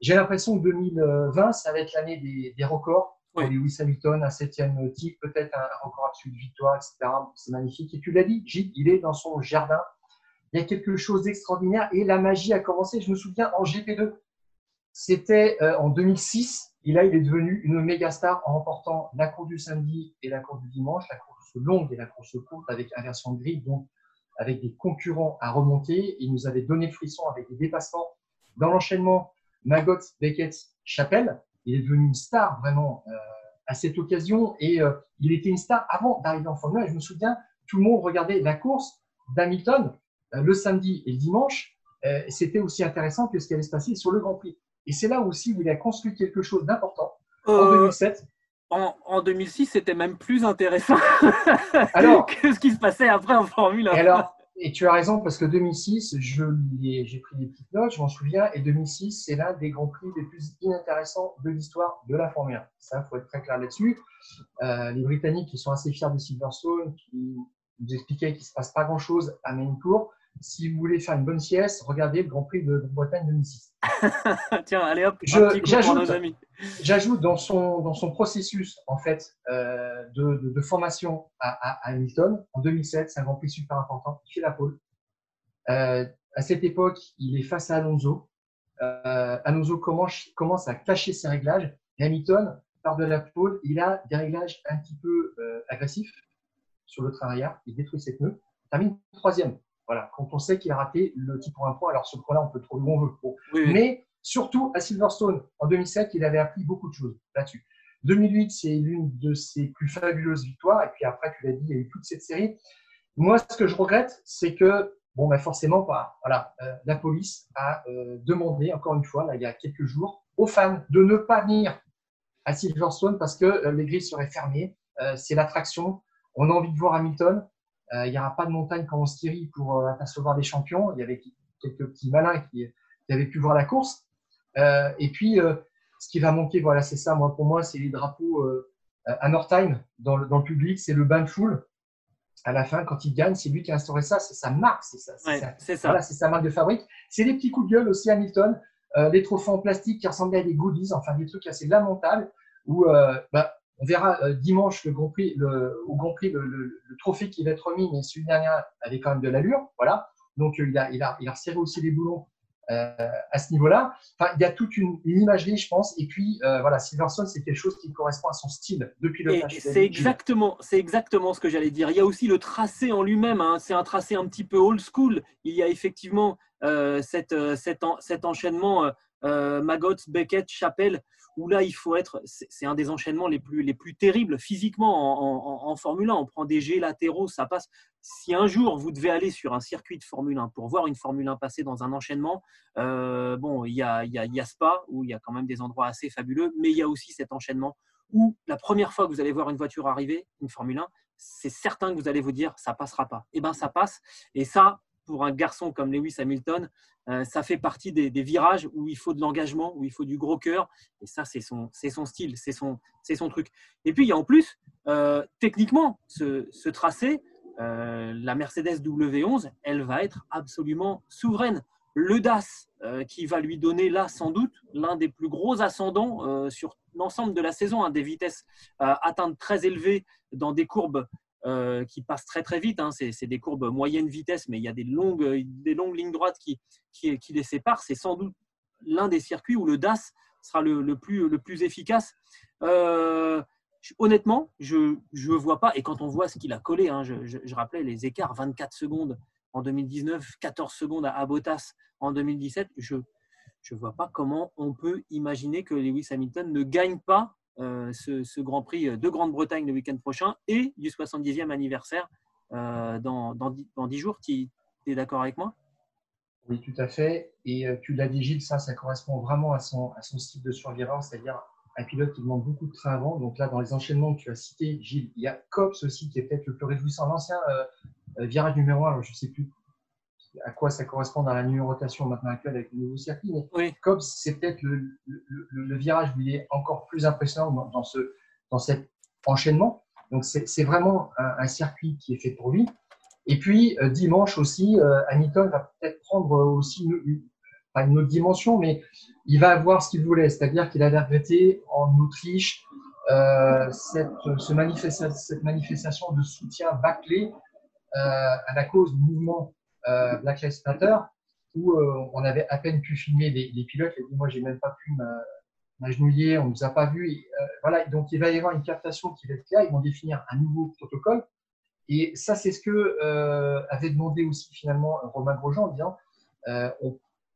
Speaker 2: J'ai l'impression que 2020, ça va être l'année des, records. Pour Lewis Hamilton, un septième titre, peut-être un record absolu de victoire, etc. C'est magnifique. Et tu l'as dit, Gilles, il est dans son jardin. Il y a quelque chose d'extraordinaire et la magie a commencé. Je me souviens en GP2, c'était euh, en 2006. Et là, il est devenu une méga star en remportant la course du samedi et la course du dimanche, la course longue et la course courte avec inversion de grille, donc avec des concurrents à remonter. Il nous avait donné le frisson avec des dépassements dans l'enchaînement Magot Beckett Chapelle. Il est devenu une star vraiment euh, à cette occasion et euh, il était une star avant d'arriver en Formule 1. je me souviens, tout le monde regardait la course d'Hamilton euh, le samedi et le dimanche. C'était aussi intéressant que ce qui allait se passer sur le Grand Prix. Et c'est là aussi où il a construit quelque chose d'important en 2007.
Speaker 1: En, 2006, c'était même plus intéressant alors, que ce qui se passait après en Formule 1.
Speaker 2: Et alors, et tu as raison, parce que 2006, j'ai pris des petites notes, je m'en souviens, et 2006, c'est l'un des grands prix les plus inintéressants de l'histoire de la Formule 1. Ça, il faut être très clair là-dessus. Euh, les Britanniques, qui sont assez fiers de Silverstone, qui nous expliquaient qu'il ne se passe pas grand-chose à Maincourt, si vous voulez faire une bonne sieste, regardez le Grand Prix de Bretagne 2006.
Speaker 1: Tiens, allez hop,
Speaker 2: j'ajoute dans son, dans son processus en fait euh, de, de, formation à, Hamilton en 2007, c'est un Grand Prix super important. Il fait la pole. Euh, à cette époque, il est face à Alonso. euh, Alonso commence, commence, à cacher ses réglages. Hamilton part de la pole, il a des réglages un petit peu agressifs sur le train arrière, il détruit ses pneus, termine troisième. Voilà, quand on sait qu'il a raté le titre pour un point, alors ce point-là, on peut le trouver où on veut. Mais surtout à Silverstone, en 2007, il avait appris beaucoup de choses là-dessus. 2008, c'est l'une de ses plus fabuleuses victoires. Et puis après, tu l'as dit, il y a eu toute cette série. Moi, ce que je regrette, c'est que, bon, ben forcément, pas. Voilà, euh, la police a euh, demandé, encore une fois, là, il y a quelques jours, aux fans de ne pas venir à Silverstone parce que euh, les grilles seraient fermées. c'est l'attraction. On a envie de voir Hamilton. Il n'y aura pas de montagne comme en Styrie pour apercevoir des champions. Il y avait quelques petits malins qui, qui avaient pu voir la course. et puis, ce qui va manquer, voilà, c'est ça. Moi, pour moi, c'est les drapeaux euh, à Nordheim dans le, dans le public, c'est le bain de foule. À la fin, quand il gagne, c'est lui qui a instauré ça, c'est sa marque, c'est ça.
Speaker 1: c'est ça.
Speaker 2: Voilà, c'est sa marque de fabrique. C'est des petits coups de gueule aussi, Hamilton. Euh, les trophées en plastique qui ressemblaient à des goodies, enfin des trucs assez lamentables. Où, euh, bah, on verra euh, dimanche le Grand Prix, le, au Grand Prix le, le, le, trophée qui va être remis, mais celui dernier avait quand même de l'allure, voilà. Donc il a, il a, il a resserré aussi les boulons euh, à ce niveau-là. Enfin, il y a toute une, imagerie, je pense. Et puis, euh, voilà, Silverstone, c'est quelque chose qui correspond à son style depuis le
Speaker 1: C'est exactement, c'est exactement ce que j'allais dire. Il y a aussi le tracé en lui-même. Hein. C'est un tracé un petit peu old school. Il y a effectivement euh, cette, cet, cet, enchaînement Magot, Beckett, Chapelle où là, il faut être. C'est un des enchaînements les plus, les plus terribles physiquement en, Formule 1. On prend des G latéraux, ça passe. Si un jour vous devez aller sur un circuit de Formule 1 pour voir une Formule 1 passer dans un enchaînement, euh, bon, il y, a, y a, y a Spa où il y a quand même des endroits assez fabuleux, mais il y a aussi cet enchaînement où la première fois que vous allez voir une voiture arriver, une Formule 1, c'est certain que vous allez vous dire ça passera pas. Eh bien, ça passe. Et ça, pour un garçon comme Lewis Hamilton, euh, ça fait partie des, virages où il faut de l'engagement, où il faut du gros cœur. Et ça, c'est son, style, c'est son, son truc. Et puis, il y a en plus, euh, techniquement, ce, tracé, euh, la Mercedes W11, elle va être absolument souveraine. Le DAS, qui va lui donner là, sans doute, l'un des plus gros ascendants sur l'ensemble de la saison, hein, des vitesses atteintes très élevées dans des courbes euh, qui passent très très vite. Hein. C'est des courbes moyenne vitesse, mais il y a des longues, des longues lignes droites qui, qui, les séparent. C'est sans doute l'un des circuits où le DAS sera le, plus, le plus efficace. Euh, honnêtement, je ne vois pas, et quand on voit ce qu'il a collé, hein, je, rappelais les écarts 24 secondes en 2019, 14 secondes à Bottas en 2017, je ne vois pas comment on peut imaginer que Lewis Hamilton ne gagne pas euh, ce, Grand Prix de Grande-Bretagne le week-end prochain et du 70e anniversaire euh, dans, dans, 10, jours. Tu es d'accord avec moi?
Speaker 2: Oui, tout à fait. Et euh, tu l'as dit, Gilles, ça, ça correspond vraiment à son, à son style de survivant, c'est-à-dire un pilote qui demande beaucoup de train avant. Donc là, dans les enchaînements que tu as cités, Gilles, il y a Cops aussi qui est peut-être le plus réjouissant. L'ancien virage numéro 1, je ne sais plus à quoi ça correspond dans la numérotation maintenant actuelle avec le nouveau circuit. Mais oui. comme c'est peut-être le, virage où il est encore plus impressionnant dans, ce, dans cet enchaînement. Donc c'est vraiment un, circuit qui est fait pour lui. Et puis euh, dimanche aussi, euh, Hamilton va peut-être prendre aussi une, pas une autre dimension, mais il va avoir ce qu'il voulait, c'est-à-dire qu'il a regretté en Autriche euh, cette, ce cette manifestation de soutien bâclé à la cause du mouvement euh, Black Lives Matter, où euh, on avait à peine pu filmer les, pilotes. Et moi, j'ai même pas pu m'agenouiller, on nous a pas vu. Euh, voilà, donc il va y avoir une captation qui va être claire. Ils vont définir un nouveau protocole. Et ça, c'est ce que avait demandé aussi finalement Romain Grosjean en disant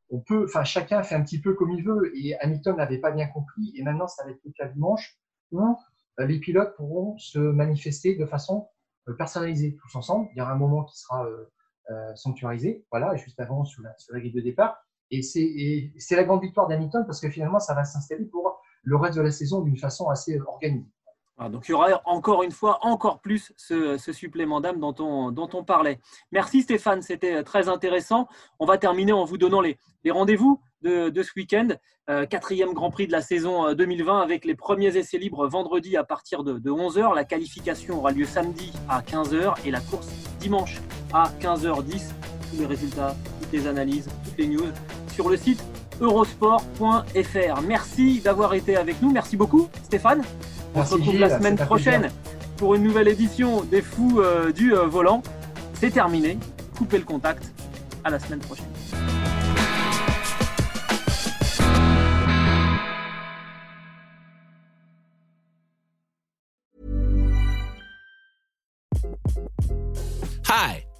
Speaker 2: on, peut, enfin chacun fait un petit peu comme il veut. Et Hamilton n'avait pas bien compris. Et maintenant, ça va être le cas dimanche où les pilotes pourront se manifester de façon personnalisée tous ensemble. Il y aura un moment qui sera euh, sanctuarisé, voilà, juste avant sur la, sur la grille de départ. Et c'est la grande victoire d'Hamilton parce que finalement, ça va s'installer pour le reste de la saison d'une façon assez organisée.
Speaker 1: Ah, donc il y aura encore une fois encore plus ce, supplément d'âme dont on, dont on parlait. Merci Stéphane, c'était très intéressant. On va terminer en vous donnant les, les rendez-vous de, de, ce week-end. Euh, quatrième Grand Prix de la saison 2020 euh, avec les premiers essais libres vendredi à partir de, de 11h. La qualification aura lieu samedi à 15h et la course dimanche à 15h10. Tous les résultats, toutes les analyses, toutes les news sur le site eurosport.fr. Merci d'avoir été avec nous. Merci beaucoup Stéphane. On se retrouve la semaine prochaine pour une nouvelle édition des Fous euh, du euh, Volant. C'est terminé. Coupez le contact. À la semaine prochaine.